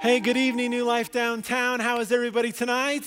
Hey, good evening, New Life Downtown. How is everybody tonight?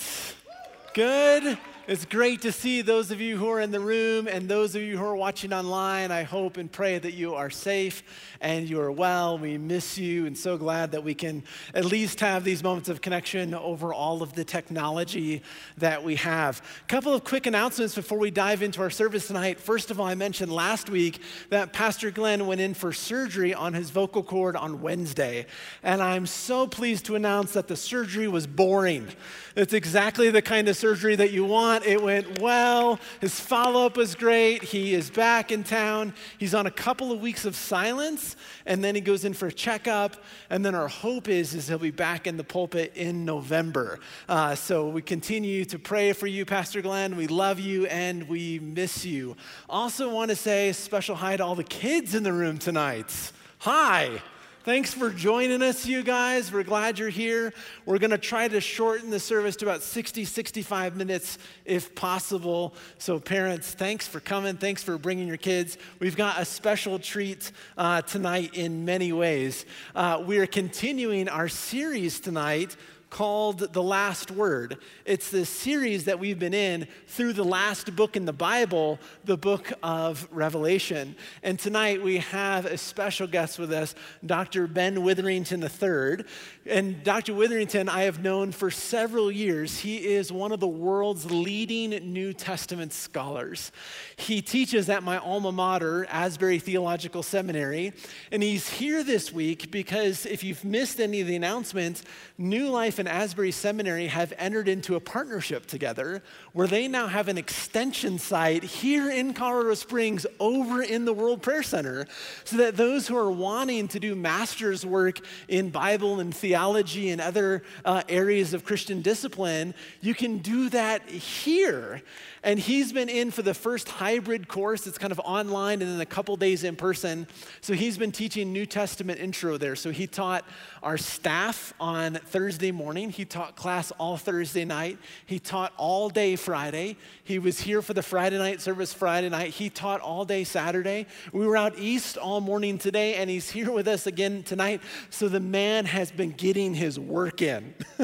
Good. It's great to see those of you who are in the room and those of you who are watching online. I hope and pray that you are safe and you are well. We miss you and so glad that we can at least have these moments of connection over all of the technology that we have. A couple of quick announcements before we dive into our service tonight. First of all, I mentioned last week that Pastor Glenn went in for surgery on his vocal cord on Wednesday. And I'm so pleased to announce that the surgery was boring. It's exactly the kind of surgery that you want. It went well. His follow up was great. He is back in town. He's on a couple of weeks of silence, and then he goes in for a checkup. And then our hope is, is he'll be back in the pulpit in November. Uh, so we continue to pray for you, Pastor Glenn. We love you and we miss you. Also, want to say a special hi to all the kids in the room tonight. Hi. Thanks for joining us, you guys. We're glad you're here. We're going to try to shorten the service to about 60, 65 minutes if possible. So, parents, thanks for coming. Thanks for bringing your kids. We've got a special treat uh, tonight in many ways. Uh, we are continuing our series tonight called The Last Word. It's this series that we've been in through the last book in the Bible, the book of Revelation. And tonight we have a special guest with us, Dr. Ben Witherington III. And Dr. Witherington, I have known for several years. He is one of the world's leading New Testament scholars. He teaches at my alma mater, Asbury Theological Seminary. And he's here this week because if you've missed any of the announcements, New Life and Asbury Seminary have entered into a partnership together where they now have an extension site here in Colorado Springs over in the World Prayer Center so that those who are wanting to do master's work in Bible and theology and other uh, areas of Christian discipline, you can do that here. And he's been in for the first hybrid course. It's kind of online and then a couple days in person. So he's been teaching New Testament intro there. So he taught our staff on Thursday morning. He taught class all Thursday night. He taught all day Friday. He was here for the Friday night service Friday night. He taught all day Saturday. We were out east all morning today, and he's here with us again tonight. So the man has been getting his work in.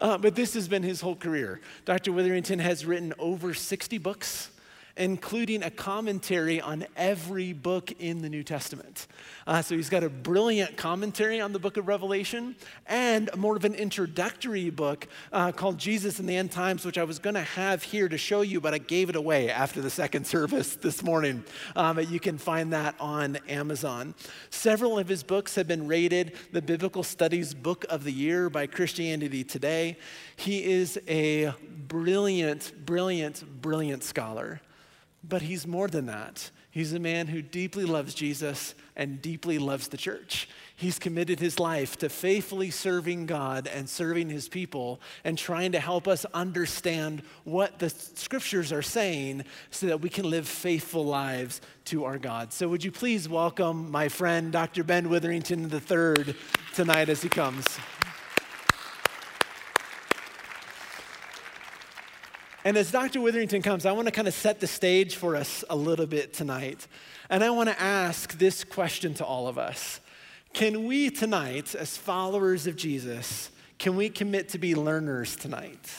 uh, but this has been his whole career. Dr. Witherington has written over 60 books including a commentary on every book in the New Testament. Uh, so he's got a brilliant commentary on the book of Revelation and more of an introductory book uh, called Jesus in the End Times, which I was going to have here to show you, but I gave it away after the second service this morning. Um, you can find that on Amazon. Several of his books have been rated the Biblical Studies Book of the Year by Christianity Today. He is a brilliant, brilliant, brilliant scholar. But he's more than that. He's a man who deeply loves Jesus and deeply loves the church. He's committed his life to faithfully serving God and serving his people and trying to help us understand what the scriptures are saying so that we can live faithful lives to our God. So, would you please welcome my friend, Dr. Ben Witherington III, tonight as he comes? And as Dr. Witherington comes, I want to kind of set the stage for us a little bit tonight. And I want to ask this question to all of us Can we tonight, as followers of Jesus, can we commit to be learners tonight?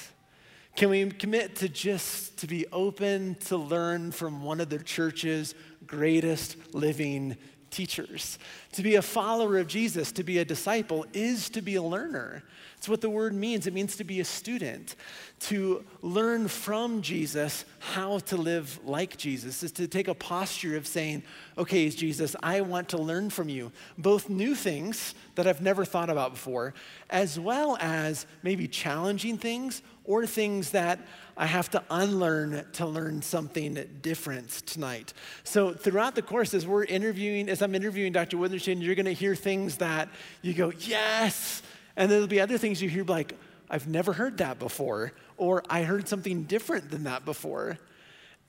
Can we commit to just to be open to learn from one of the church's greatest living teachers? To be a follower of Jesus, to be a disciple, is to be a learner. It's what the word means. It means to be a student, to learn from Jesus how to live like Jesus, is to take a posture of saying, okay, Jesus, I want to learn from you, both new things that I've never thought about before, as well as maybe challenging things or things that I have to unlearn to learn something different tonight. So, throughout the course, as we're interviewing, as I'm interviewing Dr. Witherington, you're to hear things that you go, yes, and there'll be other things you hear like, I've never heard that before, or I heard something different than that before.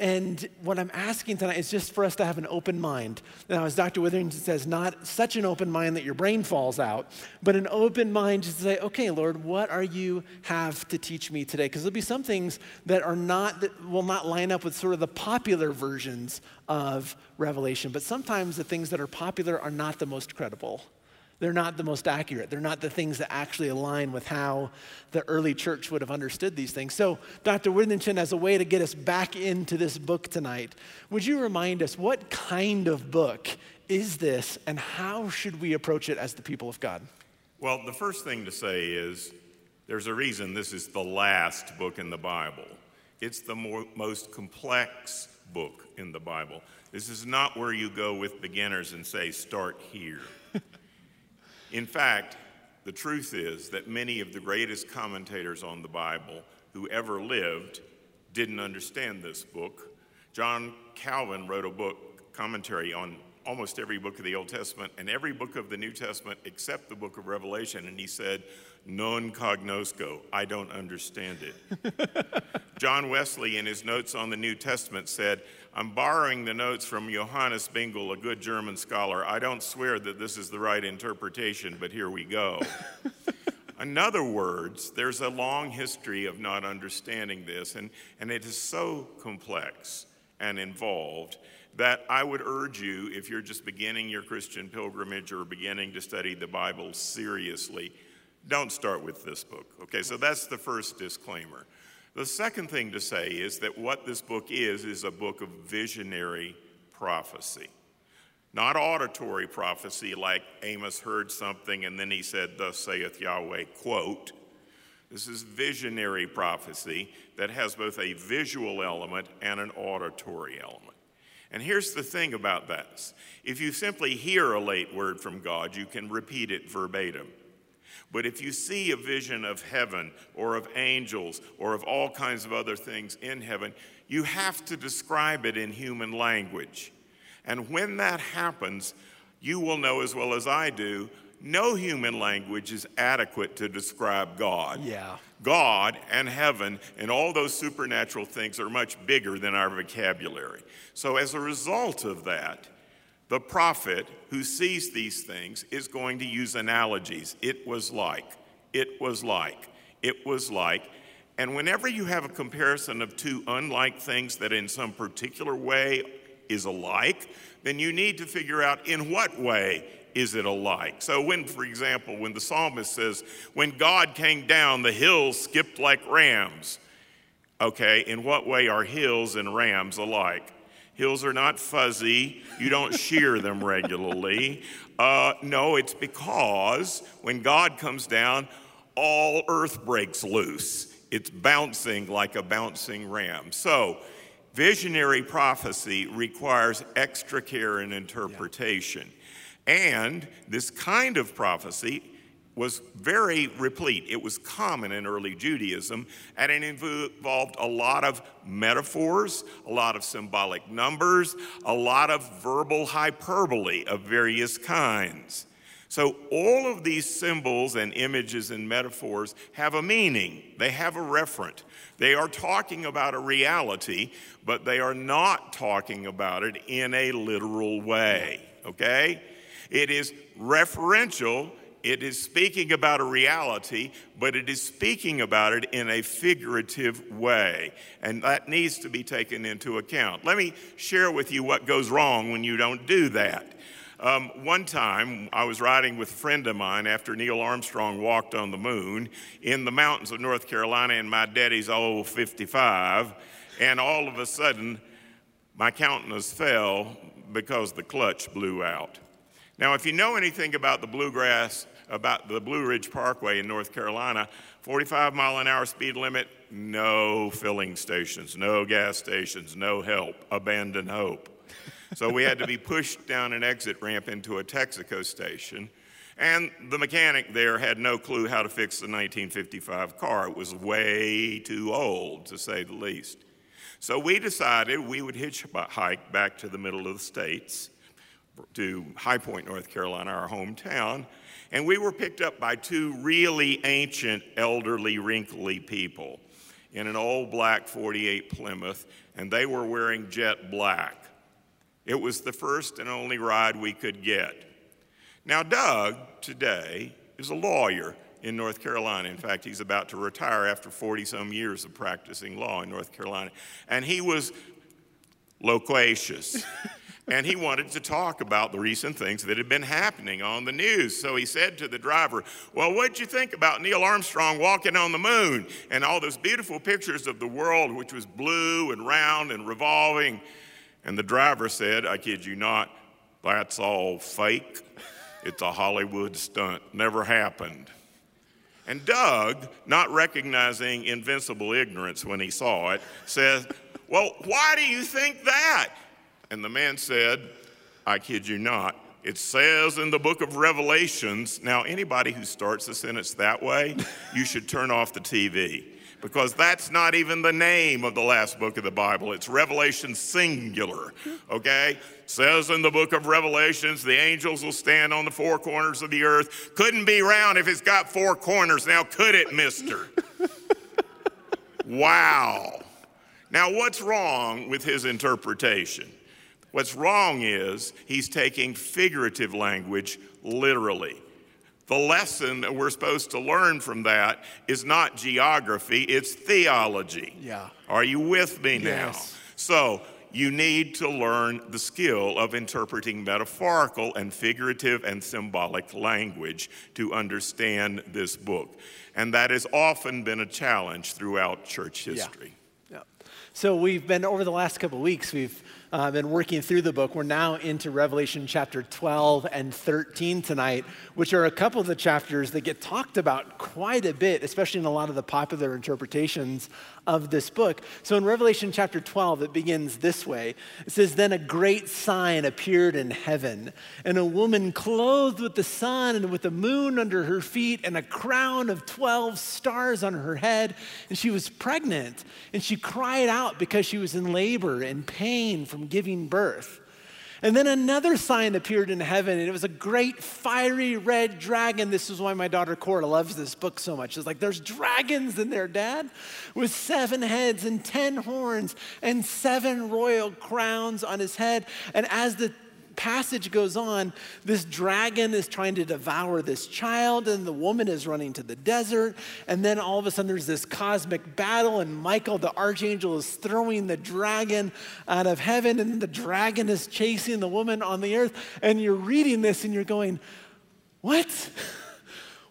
And what I'm asking tonight is just for us to have an open mind. Now, as Dr. Witherington says, not such an open mind that your brain falls out, but an open mind just to say, okay, Lord, what are you have to teach me today? Because there'll be some things that are not, that will not line up with sort of the popular versions of Revelation. But sometimes the things that are popular are not the most credible. They're not the most accurate. They're not the things that actually align with how the early church would have understood these things. So, Dr. Witherington, as a way to get us back into this book tonight, would you remind us what kind of book is this and how should we approach it as the people of God? Well, the first thing to say is there's a reason this is the last book in the Bible. It's the more, most complex book in the Bible. This is not where you go with beginners and say, start here. In fact, the truth is that many of the greatest commentators on the Bible who ever lived didn't understand this book. John Calvin wrote a book, commentary on almost every book of the Old Testament and every book of the New Testament except the book of Revelation, and he said, Non cognosco, I don't understand it. John Wesley, in his notes on the New Testament, said, I'm borrowing the notes from Johannes Bengel, a good German scholar. I don't swear that this is the right interpretation, but here we go. In other words, there's a long history of not understanding this, and, and it is so complex and involved that I would urge you, if you're just beginning your Christian pilgrimage or beginning to study the Bible seriously, don't start with this book. Okay, so that's the first disclaimer. The second thing to say is that what this book is, is a book of visionary prophecy. Not auditory prophecy like Amos heard something and then he said, Thus saith Yahweh, quote. This is visionary prophecy that has both a visual element and an auditory element. And here's the thing about that if you simply hear a late word from God, you can repeat it verbatim. But if you see a vision of heaven or of angels or of all kinds of other things in heaven, you have to describe it in human language. And when that happens, you will know as well as I do no human language is adequate to describe God. Yeah. God and heaven and all those supernatural things are much bigger than our vocabulary. So, as a result of that, the prophet who sees these things is going to use analogies. It was like, it was like, it was like. And whenever you have a comparison of two unlike things that in some particular way is alike, then you need to figure out in what way is it alike. So, when, for example, when the psalmist says, When God came down, the hills skipped like rams, okay, in what way are hills and rams alike? Hills are not fuzzy. You don't shear them regularly. Uh, no, it's because when God comes down, all earth breaks loose. It's bouncing like a bouncing ram. So, visionary prophecy requires extra care and interpretation. Yeah. And this kind of prophecy was very replete. It was common in early Judaism, and it involved a lot of metaphors, a lot of symbolic numbers, a lot of verbal hyperbole of various kinds. So, all of these symbols and images and metaphors have a meaning, they have a referent. They are talking about a reality, but they are not talking about it in a literal way, okay? It is referential it is speaking about a reality, but it is speaking about it in a figurative way. And that needs to be taken into account. Let me share with you what goes wrong when you don't do that. Um, one time, I was riding with a friend of mine after Neil Armstrong walked on the moon in the mountains of North Carolina, and my daddy's old 55. And all of a sudden, my countenance fell because the clutch blew out. Now, if you know anything about the bluegrass about the Blue Ridge Parkway in North Carolina, 45 mile an hour speed limit, no filling stations, no gas stations, no help, abandon hope. So we had to be pushed down an exit ramp into a Texaco station. And the mechanic there had no clue how to fix the 1955 car. It was way too old, to say the least. So we decided we would hitchhike back to the middle of the states to High Point, North Carolina, our hometown, and we were picked up by two really ancient, elderly, wrinkly people in an old black 48 Plymouth, and they were wearing jet black. It was the first and only ride we could get. Now, Doug today is a lawyer in North Carolina. In fact, he's about to retire after 40 some years of practicing law in North Carolina. And he was loquacious. and he wanted to talk about the recent things that had been happening on the news. So he said to the driver, Well, what'd you think about Neil Armstrong walking on the moon and all those beautiful pictures of the world, which was blue and round and revolving? And the driver said, I kid you not, that's all fake. It's a Hollywood stunt. Never happened. And Doug, not recognizing invincible ignorance when he saw it, says, Well, why do you think that? And the man said, I kid you not, it says in the book of Revelations. Now, anybody who starts a sentence that way, you should turn off the TV because that's not even the name of the last book of the Bible. It's Revelation singular, okay? Says in the book of Revelations, the angels will stand on the four corners of the earth. Couldn't be round if it's got four corners. Now, could it, mister? wow. Now, what's wrong with his interpretation? What's wrong is he's taking figurative language literally. The lesson that we're supposed to learn from that is not geography, it's theology. Yeah. Are you with me now? Yes. So, you need to learn the skill of interpreting metaphorical and figurative and symbolic language to understand this book. And that has often been a challenge throughout church history. Yeah. yeah. So we've been over the last couple of weeks, we've uh, working through the book. We're now into Revelation chapter 12 and 13 tonight, which are a couple of the chapters that get talked about quite a bit, especially in a lot of the popular interpretations of this book. So in Revelation chapter 12, it begins this way It says, Then a great sign appeared in heaven, and a woman clothed with the sun and with the moon under her feet, and a crown of 12 stars on her head. And she was pregnant, and she cried out because she was in labor and pain from giving birth. And then another sign appeared in heaven, and it was a great fiery red dragon. This is why my daughter Cora loves this book so much. It's like, there's dragons in there, Dad, with seven heads and ten horns and seven royal crowns on his head. And as the passage goes on, this dragon is trying to devour this child, and the woman is running to the desert. And then all of a sudden, there's this cosmic battle, and Michael, the archangel, is throwing the dragon out of heaven, and the dragon is chasing the woman on the earth. And you're reading this, and you're going, What?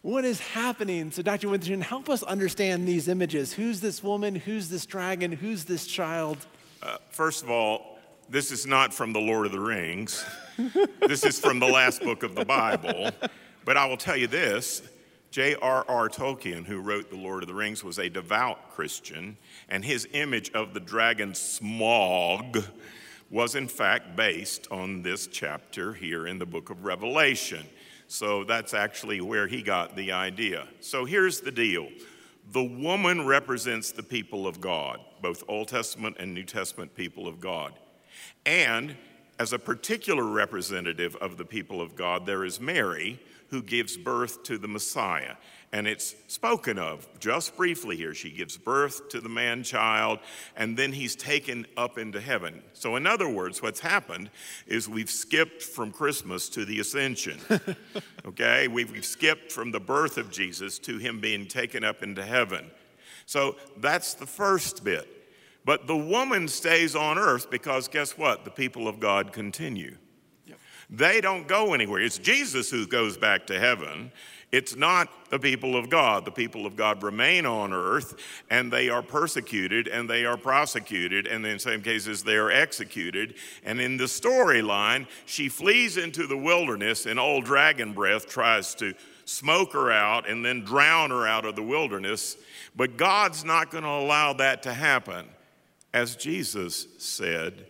What is happening? So, Dr. Witherington, help us understand these images. Who's this woman? Who's this dragon? Who's this child? Uh, first of all, this is not from the Lord of the Rings. this is from the last book of the Bible. But I will tell you this J.R.R. Tolkien, who wrote The Lord of the Rings, was a devout Christian, and his image of the dragon Smaug was in fact based on this chapter here in the book of Revelation. So that's actually where he got the idea. So here's the deal the woman represents the people of God, both Old Testament and New Testament people of God. And as a particular representative of the people of God, there is Mary, who gives birth to the Messiah. And it's spoken of just briefly here. She gives birth to the man child, and then he's taken up into heaven. So, in other words, what's happened is we've skipped from Christmas to the ascension. okay? We've, we've skipped from the birth of Jesus to him being taken up into heaven. So, that's the first bit. But the woman stays on earth because guess what? The people of God continue. Yep. They don't go anywhere. It's Jesus who goes back to heaven. It's not the people of God. The people of God remain on earth and they are persecuted and they are prosecuted, and in some cases, they are executed. And in the storyline, she flees into the wilderness, and old dragon breath tries to smoke her out and then drown her out of the wilderness. But God's not going to allow that to happen. As Jesus said,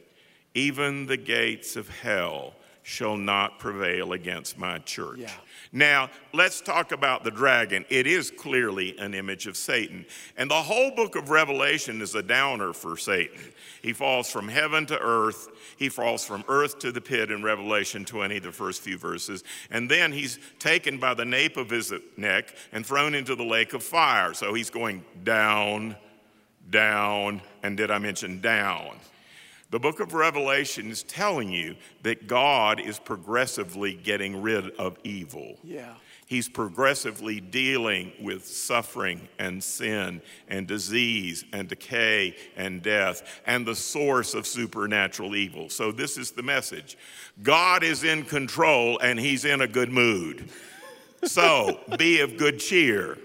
even the gates of hell shall not prevail against my church. Yeah. Now, let's talk about the dragon. It is clearly an image of Satan. And the whole book of Revelation is a downer for Satan. He falls from heaven to earth. He falls from earth to the pit in Revelation 20, the first few verses. And then he's taken by the nape of his neck and thrown into the lake of fire. So he's going down, down, and did I mention down? The book of Revelation is telling you that God is progressively getting rid of evil. Yeah. He's progressively dealing with suffering and sin and disease and decay and death and the source of supernatural evil. So, this is the message God is in control and He's in a good mood. So, be of good cheer.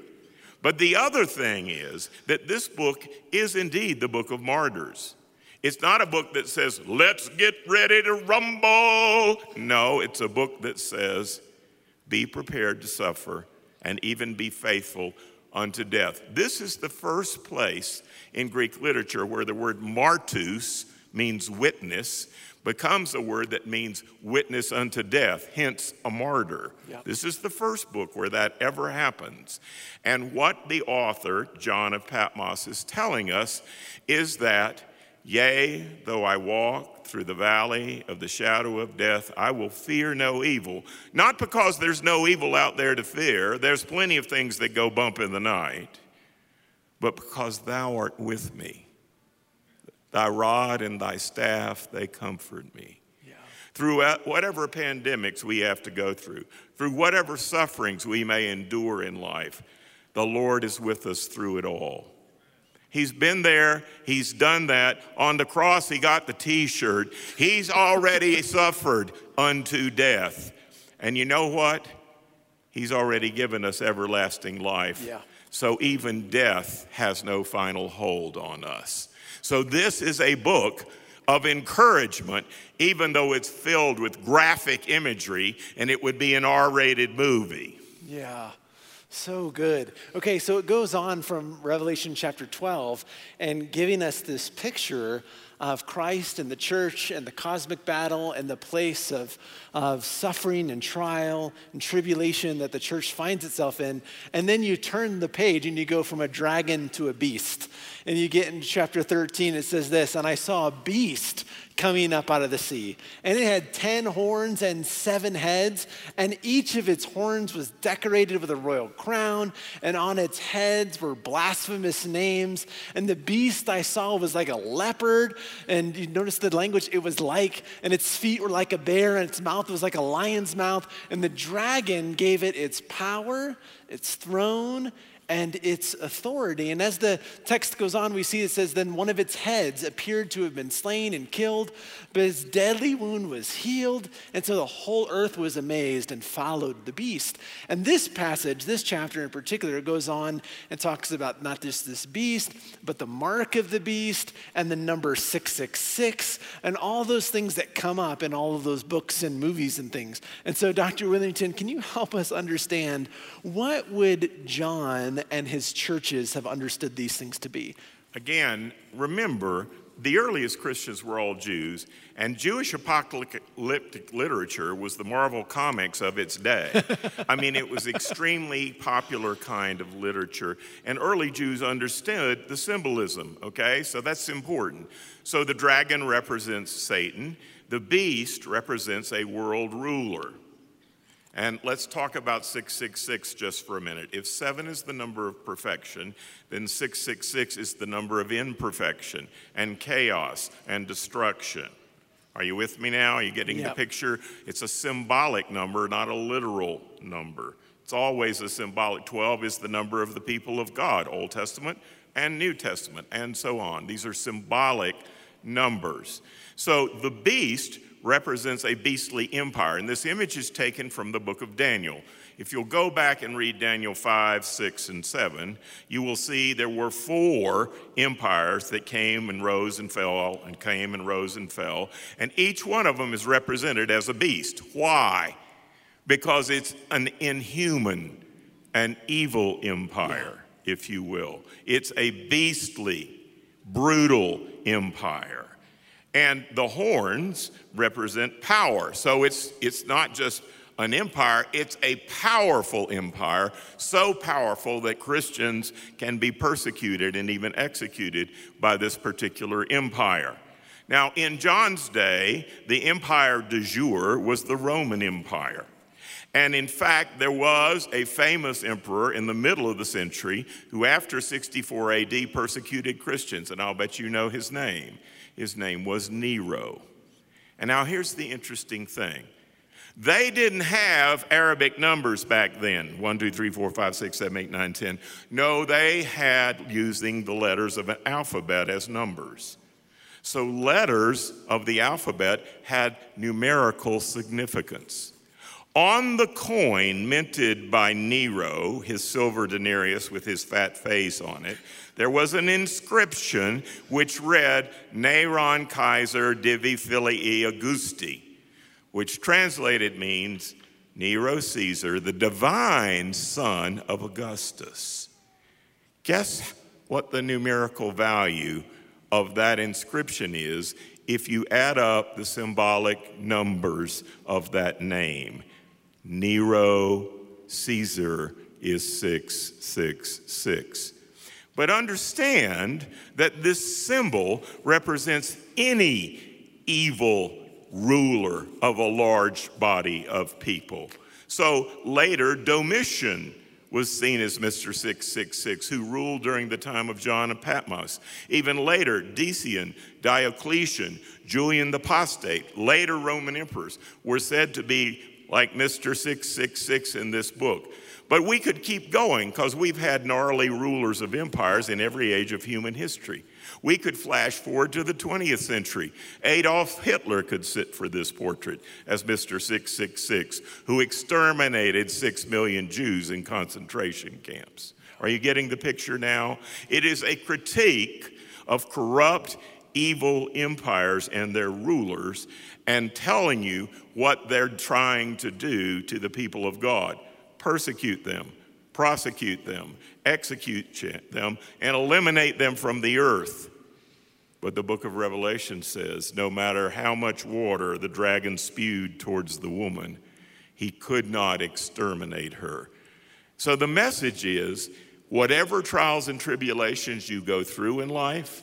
But the other thing is that this book is indeed the book of martyrs. It's not a book that says, let's get ready to rumble. No, it's a book that says, be prepared to suffer and even be faithful unto death. This is the first place in Greek literature where the word martus means witness becomes a word that means witness unto death, hence a martyr. Yep. This is the first book where that ever happens. And what the author, John of Patmos, is telling us is that, yea, though I walk through the valley of the shadow of death, I will fear no evil. Not because there's no evil out there to fear, there's plenty of things that go bump in the night, but because thou art with me. Thy rod and thy staff, they comfort me. Yeah. Through whatever pandemics we have to go through, through whatever sufferings we may endure in life, the Lord is with us through it all. He's been there, he's done that. On the cross, he got the t shirt. He's already suffered unto death. And you know what? He's already given us everlasting life. Yeah. So even death has no final hold on us. So, this is a book of encouragement, even though it's filled with graphic imagery and it would be an R rated movie. Yeah. So good. Okay, so it goes on from Revelation chapter 12 and giving us this picture of Christ and the church and the cosmic battle and the place of, of suffering and trial and tribulation that the church finds itself in. And then you turn the page and you go from a dragon to a beast. And you get in chapter 13, it says this And I saw a beast coming up out of the sea. And it had 10 horns and seven heads, and each of its horns was decorated with a royal crown, and on its heads were blasphemous names. And the beast I saw was like a leopard, and you notice the language, it was like, and its feet were like a bear, and its mouth was like a lion's mouth. And the dragon gave it its power, its throne, and its authority. And as the text goes on, we see it says, Then one of its heads appeared to have been slain and killed, but his deadly wound was healed. And so the whole earth was amazed and followed the beast. And this passage, this chapter in particular, goes on and talks about not just this beast, but the mark of the beast and the number 666 and all those things that come up in all of those books and movies and things. And so, Dr. Witherington, can you help us understand what would John and his churches have understood these things to be. Again, remember, the earliest Christians were all Jews, and Jewish apocalyptic literature was the Marvel comics of its day. I mean, it was extremely popular kind of literature, and early Jews understood the symbolism, okay? So that's important. So the dragon represents Satan, the beast represents a world ruler. And let's talk about 666 just for a minute. If seven is the number of perfection, then 666 is the number of imperfection and chaos and destruction. Are you with me now? Are you getting yep. the picture? It's a symbolic number, not a literal number. It's always a symbolic. 12 is the number of the people of God, Old Testament and New Testament, and so on. These are symbolic numbers. So the beast represents a beastly empire. And this image is taken from the book of Daniel. If you'll go back and read Daniel 5, 6, and 7, you will see there were four empires that came and rose and fell, and came and rose and fell. And each one of them is represented as a beast. Why? Because it's an inhuman, an evil empire, if you will. It's a beastly, brutal empire. And the horns represent power. So it's, it's not just an empire, it's a powerful empire, so powerful that Christians can be persecuted and even executed by this particular empire. Now, in John's day, the empire de jure was the Roman Empire. And in fact, there was a famous emperor in the middle of the century who, after 64 AD, persecuted Christians, and I'll bet you know his name. His name was Nero. And now here's the interesting thing They didn't have Arabic numbers back then 1, 2, 3, 4, 5, 6, 7, 8, 9, 10. No, they had using the letters of an alphabet as numbers. So, letters of the alphabet had numerical significance. On the coin minted by Nero, his silver denarius with his fat face on it, there was an inscription which read Neron Kaiser Divi Filii Augusti which translated means Nero Caesar, the divine son of Augustus. Guess what the numerical value of that inscription is if you add up the symbolic numbers of that name? Nero Caesar is 666. But understand that this symbol represents any evil ruler of a large body of people. So later, Domitian was seen as Mr. 666, who ruled during the time of John of Patmos. Even later, Decian, Diocletian, Julian the Apostate, later Roman emperors were said to be like Mr. 666 in this book. But we could keep going because we've had gnarly rulers of empires in every age of human history. We could flash forward to the 20th century. Adolf Hitler could sit for this portrait as Mr. 666, who exterminated six million Jews in concentration camps. Are you getting the picture now? It is a critique of corrupt, evil empires and their rulers and telling you what they're trying to do to the people of God persecute them, prosecute them, execute them, and eliminate them from the earth. But the book of Revelation says no matter how much water the dragon spewed towards the woman, he could not exterminate her. So the message is whatever trials and tribulations you go through in life,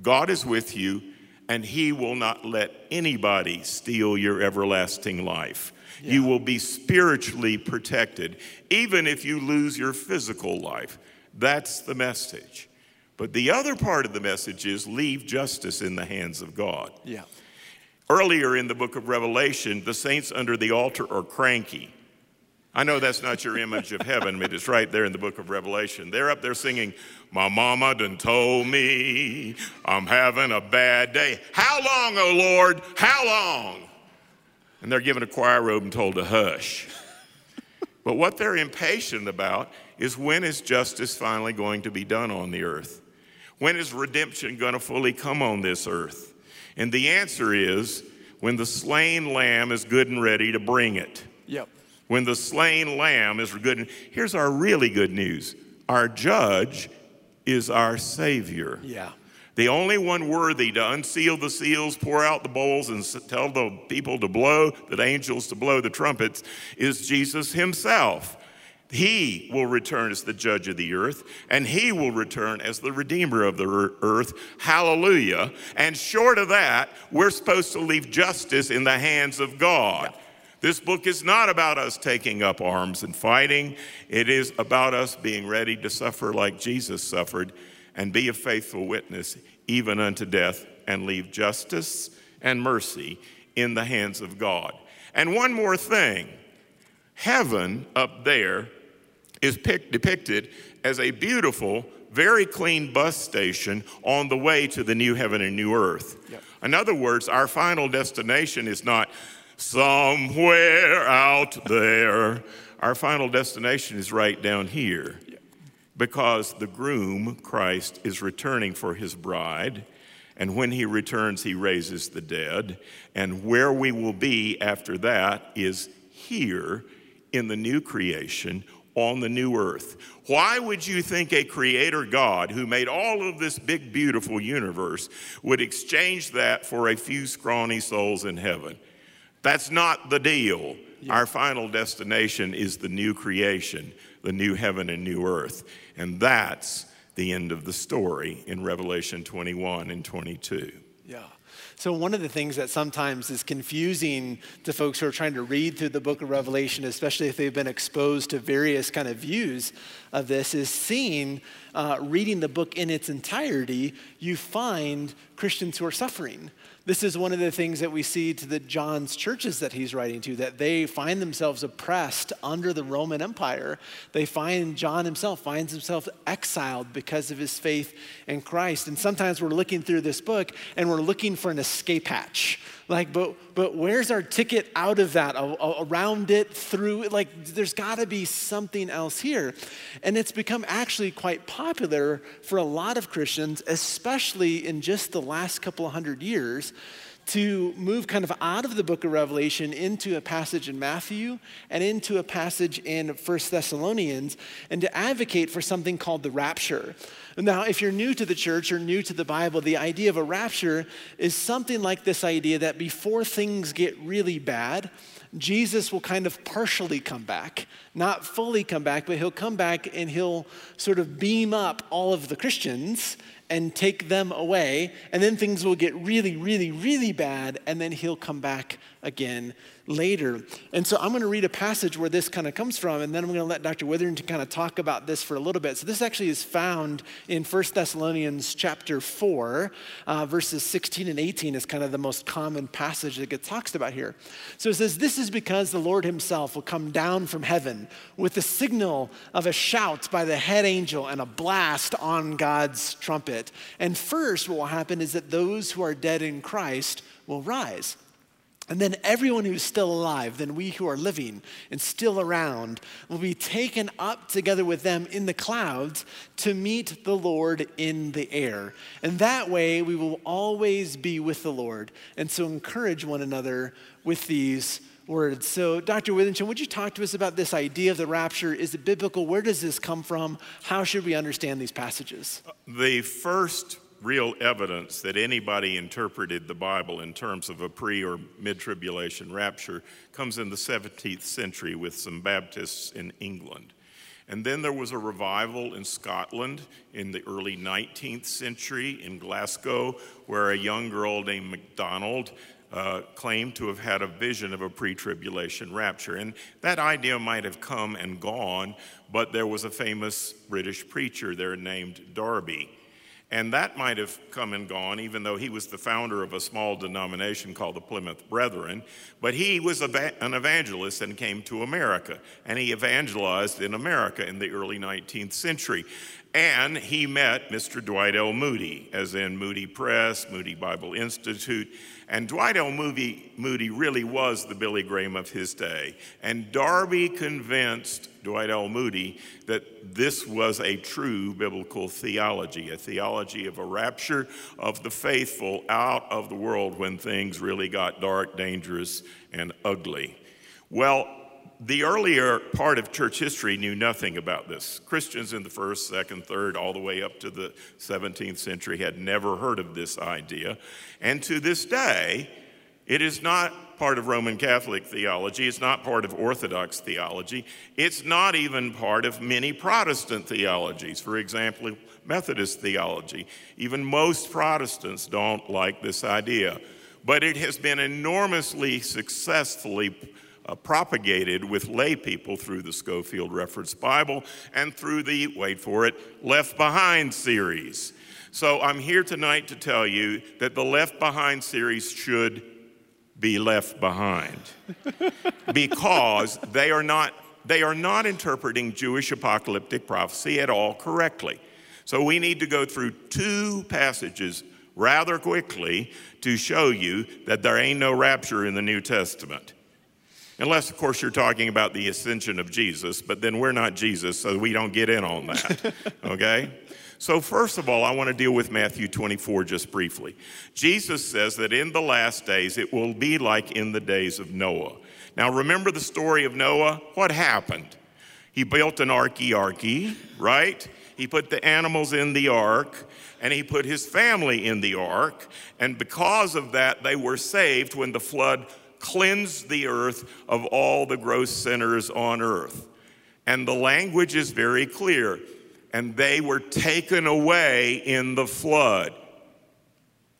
God is with you and he will not let anybody steal your everlasting life. Yeah. You will be spiritually protected, even if you lose your physical life. That's the message. But the other part of the message is leave justice in the hands of God. Yeah. Earlier in the book of Revelation, the saints under the altar are cranky. I know that's not your image of heaven, but it's right there in the book of Revelation. They're up there singing, My mama done told me I'm having a bad day. How long, O oh Lord? How long? And they're given a choir robe and told to hush. but what they're impatient about is when is justice finally going to be done on the earth? When is redemption going to fully come on this earth? And the answer is when the slain lamb is good and ready to bring it. Yep. When the slain lamb is good. And here's our really good news our judge is our Savior. Yeah. The only one worthy to unseal the seals, pour out the bowls, and tell the people to blow, the angels to blow the trumpets, is Jesus Himself. He will return as the judge of the earth, and he will return as the redeemer of the earth. Hallelujah. And short of that, we're supposed to leave justice in the hands of God. This book is not about us taking up arms and fighting. It is about us being ready to suffer like Jesus suffered and be a faithful witness even unto death and leave justice and mercy in the hands of God. And one more thing heaven up there is pic- depicted as a beautiful, very clean bus station on the way to the new heaven and new earth. Yep. In other words, our final destination is not somewhere out there. Our final destination is right down here because the groom, Christ, is returning for his bride. And when he returns, he raises the dead. And where we will be after that is here in the new creation on the new earth. Why would you think a creator God who made all of this big, beautiful universe would exchange that for a few scrawny souls in heaven? That's not the deal. Yeah. Our final destination is the new creation, the new heaven and new earth. And that's the end of the story in Revelation 21 and 22. Yeah. So, one of the things that sometimes is confusing to folks who are trying to read through the book of Revelation, especially if they've been exposed to various kind of views of this, is seeing, uh, reading the book in its entirety, you find Christians who are suffering This is one of the things that we see to the John's churches that he's writing to, that they find themselves oppressed under the Roman Empire. They find John himself finds himself exiled because of his faith in Christ. And sometimes we're looking through this book and we're looking for an escape hatch. Like, but but where's our ticket out of that, around it, through it? Like, there's got to be something else here. And it's become actually quite popular for a lot of Christians, especially in just the last couple of hundred years, to move kind of out of the book of Revelation into a passage in Matthew and into a passage in First Thessalonians and to advocate for something called the rapture. Now, if you're new to the church or new to the Bible, the idea of a rapture is something like this idea that before things get really bad, Jesus will kind of partially come back, not fully come back, but he'll come back and he'll sort of beam up all of the Christians and take them away, and then things will get really, really, really bad, and then he'll come back again later. And so I'm going to read a passage where this kind of comes from, and then I'm going to let Dr. Witherington kind of talk about this for a little bit. So this actually is found in 1 Thessalonians chapter 4, uh, verses 16 and 18 is kind of the most common passage that gets talked about here. So it says, This is because the Lord himself will come down from heaven with the signal of a shout by the head angel and a blast on God's trumpet. And first, what will happen is that those who are dead in Christ will rise. And then everyone who's still alive, then we who are living and still around, will be taken up together with them in the clouds to meet the Lord in the air. And that way we will always be with the Lord. And so encourage one another with these words. So, Dr. Witherington, would you talk to us about this idea of the rapture? Is it biblical? Where does this come from? How should we understand these passages? Uh, the first real evidence that anybody interpreted the Bible in terms of a pre or mid tribulation rapture comes in the 17th century with some Baptists in England. And then there was a revival in Scotland in the early 19th century in Glasgow, where a young girl named MacDonald uh, claimed to have had a vision of a pre tribulation rapture. And that idea might have come and gone, but there was a famous British preacher there named Darby and that might have come and gone, even though he was the founder of a small denomination called the Plymouth Brethren. But he was an evangelist and came to America. And he evangelized in America in the early 19th century. And he met Mr. Dwight L. Moody, as in Moody Press, Moody Bible Institute. And Dwight L. Moody, Moody really was the Billy Graham of his day. And Darby convinced Dwight L. Moody that this was a true biblical theology, a theology of a rapture of the faithful out of the world when things really got dark, dangerous, and ugly. Well, the earlier part of church history knew nothing about this. Christians in the first, second, third, all the way up to the 17th century had never heard of this idea. And to this day, it is not part of Roman Catholic theology. It's not part of Orthodox theology. It's not even part of many Protestant theologies. For example, Methodist theology. Even most Protestants don't like this idea. But it has been enormously successfully uh, propagated with lay people through the Scofield Reference Bible and through the, wait for it, Left Behind series. So I'm here tonight to tell you that the Left Behind series should be left behind because they are not they are not interpreting Jewish apocalyptic prophecy at all correctly. So we need to go through two passages rather quickly to show you that there ain't no rapture in the New Testament. Unless, of course, you're talking about the ascension of Jesus, but then we're not Jesus, so we don't get in on that. okay? So, first of all, I want to deal with Matthew 24 just briefly. Jesus says that in the last days it will be like in the days of Noah. Now, remember the story of Noah? What happened? He built an arky right? He put the animals in the ark and he put his family in the ark. And because of that, they were saved when the flood cleanse the earth of all the gross sinners on earth. And the language is very clear. And they were taken away in the flood.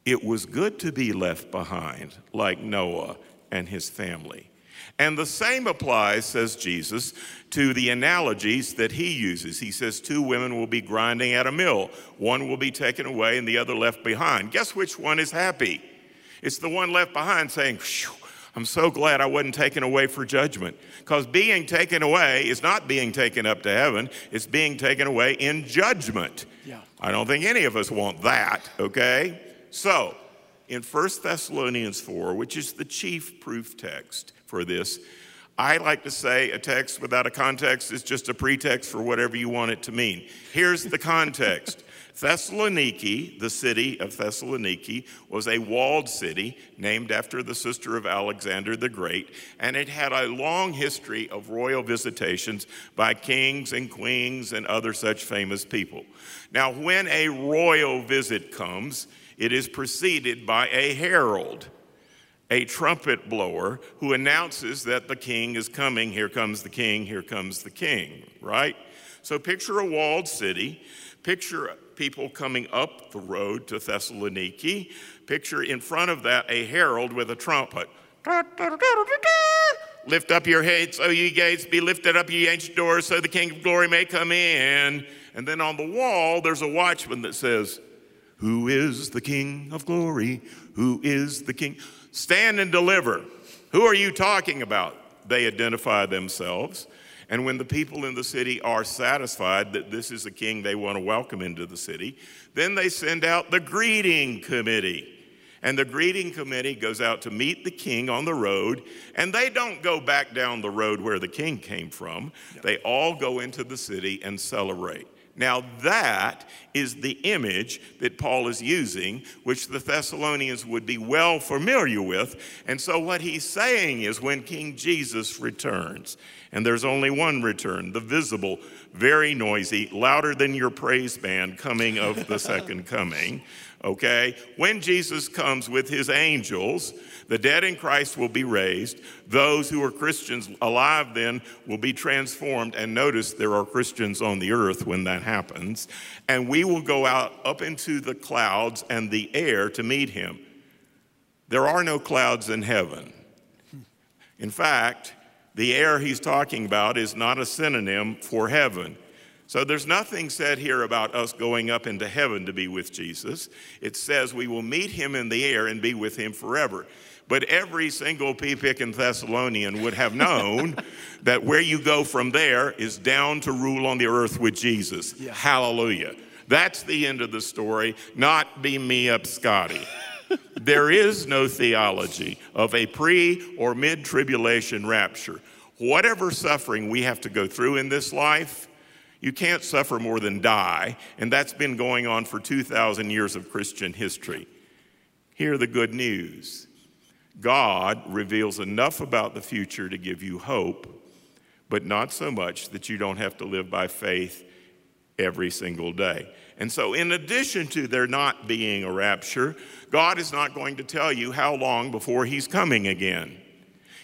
It was good to be left behind, like Noah and his family. And the same applies, says Jesus, to the analogies that he uses. He says, Two women will be grinding at a mill. One will be taken away and the other left behind. Guess which one is happy? It's the one left behind saying, I'm so glad I wasn't taken away for judgment. Because being taken away is not being taken up to heaven, it's being taken away in judgment. Yeah. I don't think any of us want that, okay? So, in 1 Thessalonians 4, which is the chief proof text for this, I like to say a text without a context is just a pretext for whatever you want it to mean. Here's the context Thessaloniki, the city of Thessaloniki, was a walled city named after the sister of Alexander the Great, and it had a long history of royal visitations by kings and queens and other such famous people. Now, when a royal visit comes, it is preceded by a herald, a trumpet blower who announces that the king is coming. Here comes the king, here comes the king, right? So picture a walled city, picture people coming up the road to Thessaloniki. Picture in front of that a herald with a trumpet. Lift up your heads, O ye gates, be lifted up, ye ancient doors, so the King of glory may come in. And then on the wall, there's a watchman that says, Who is the King of glory? Who is the King? Stand and deliver. Who are you talking about? They identify themselves. And when the people in the city are satisfied that this is a king they want to welcome into the city, then they send out the greeting committee. And the greeting committee goes out to meet the king on the road, and they don't go back down the road where the king came from. They all go into the city and celebrate. Now, that is the image that Paul is using, which the Thessalonians would be well familiar with. And so, what he's saying is when King Jesus returns, and there's only one return, the visible, very noisy, louder than your praise band coming of the second coming, okay? When Jesus comes with his angels, the dead in Christ will be raised. Those who are Christians alive then will be transformed. And notice there are Christians on the earth when that happens. And we will go out up into the clouds and the air to meet him. There are no clouds in heaven. In fact, the air he's talking about is not a synonym for heaven. So there's nothing said here about us going up into heaven to be with Jesus. It says we will meet him in the air and be with him forever. But every single pea picking Thessalonian would have known that where you go from there is down to rule on the earth with Jesus. Yeah. Hallelujah. That's the end of the story, not be me up Scotty. there is no theology of a pre or mid tribulation rapture. Whatever suffering we have to go through in this life, you can't suffer more than die, and that's been going on for 2,000 years of Christian history. Hear the good news God reveals enough about the future to give you hope, but not so much that you don't have to live by faith every single day. And so, in addition to there not being a rapture, God is not going to tell you how long before He's coming again.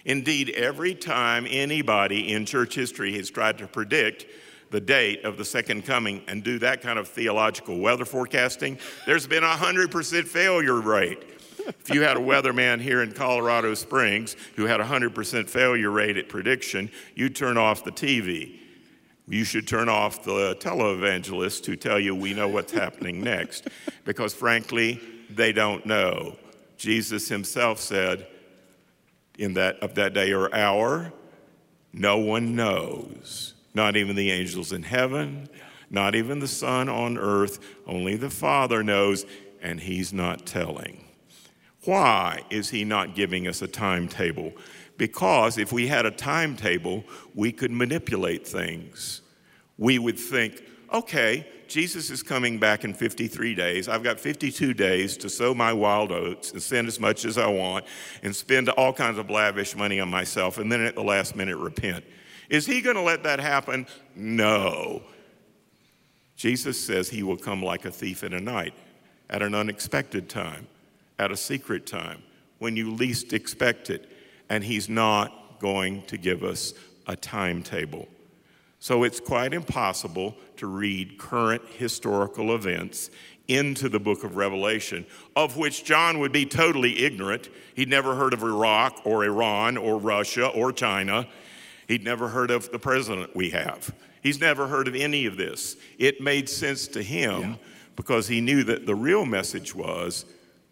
Indeed, every time anybody in church history has tried to predict the date of the second coming and do that kind of theological weather forecasting, there's been a 100% failure rate. If you had a weatherman here in Colorado Springs who had a 100% failure rate at prediction, you'd turn off the TV. You should turn off the televangelists who tell you we know what's happening next, because frankly, they don't know. Jesus himself said, in that of that day or hour, no one knows, not even the angels in heaven, not even the Son on earth, only the Father knows, and He's not telling. Why is he not giving us a timetable? Because if we had a timetable, we could manipulate things. We would think, okay, Jesus is coming back in 53 days. I've got 52 days to sow my wild oats and spend as much as I want and spend all kinds of lavish money on myself and then at the last minute repent. Is he going to let that happen? No. Jesus says he will come like a thief in a night at an unexpected time at a secret time when you least expect it. And He's not going to give us a timetable. So it's quite impossible to read current historical events into the book of Revelation, of which John would be totally ignorant. He'd never heard of Iraq or Iran or Russia or China. He'd never heard of the president we have. He's never heard of any of this. It made sense to him yeah. because he knew that the real message was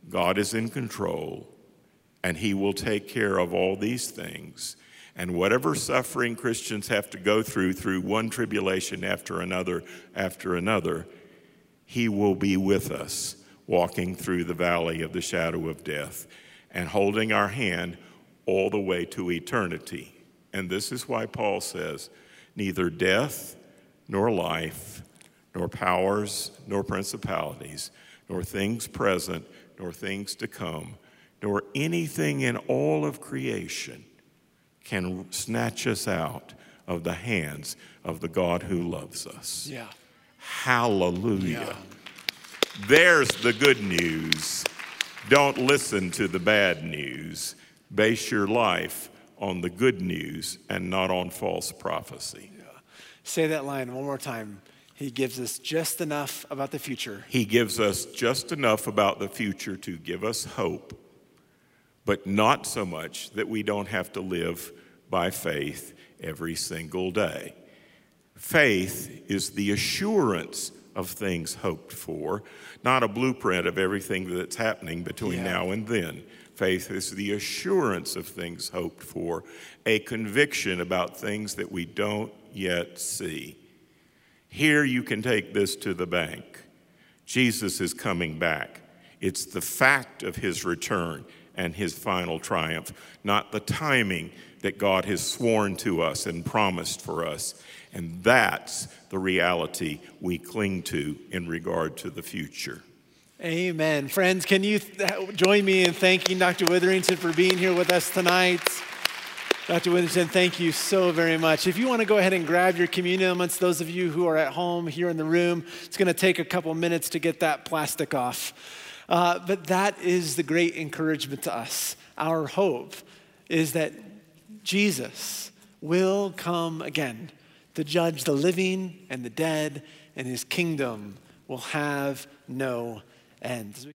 God is in control, and He will take care of all these things. And whatever suffering Christians have to go through, through one tribulation after another, after another, He will be with us, walking through the valley of the shadow of death and holding our hand all the way to eternity. And this is why Paul says, neither death nor life, nor powers, nor principalities, nor things present, nor things to come, nor anything in all of creation can snatch us out of the hands of the God who loves us. Yeah. Hallelujah. Yeah. There's the good news. Don't listen to the bad news. Base your life on the good news and not on false prophecy. Say that line one more time. He gives us just enough about the future. He gives us just enough about the future to give us hope, but not so much that we don't have to live by faith every single day. Faith is the assurance of things hoped for, not a blueprint of everything that's happening between Yeah. now and then. Faith is the assurance of things hoped for, a conviction about things that we don't yet see. Here you can take this to the bank. Jesus is coming back. It's the fact of his return and his final triumph, not the timing that God has sworn to us and promised for us. And that's the reality we cling to in regard to the future. Amen. Friends, can you th- join me in thanking Dr. Witherington for being here with us tonight? Dr. Witherington, thank you so very much. If you want to go ahead and grab your communion elements, those of you who are at home here in the room, it's going to take a couple minutes to get that plastic off. Uh, but that is the great encouragement to us. Our hope is that Jesus will come again to judge the living and the dead, and his kingdom will have no end.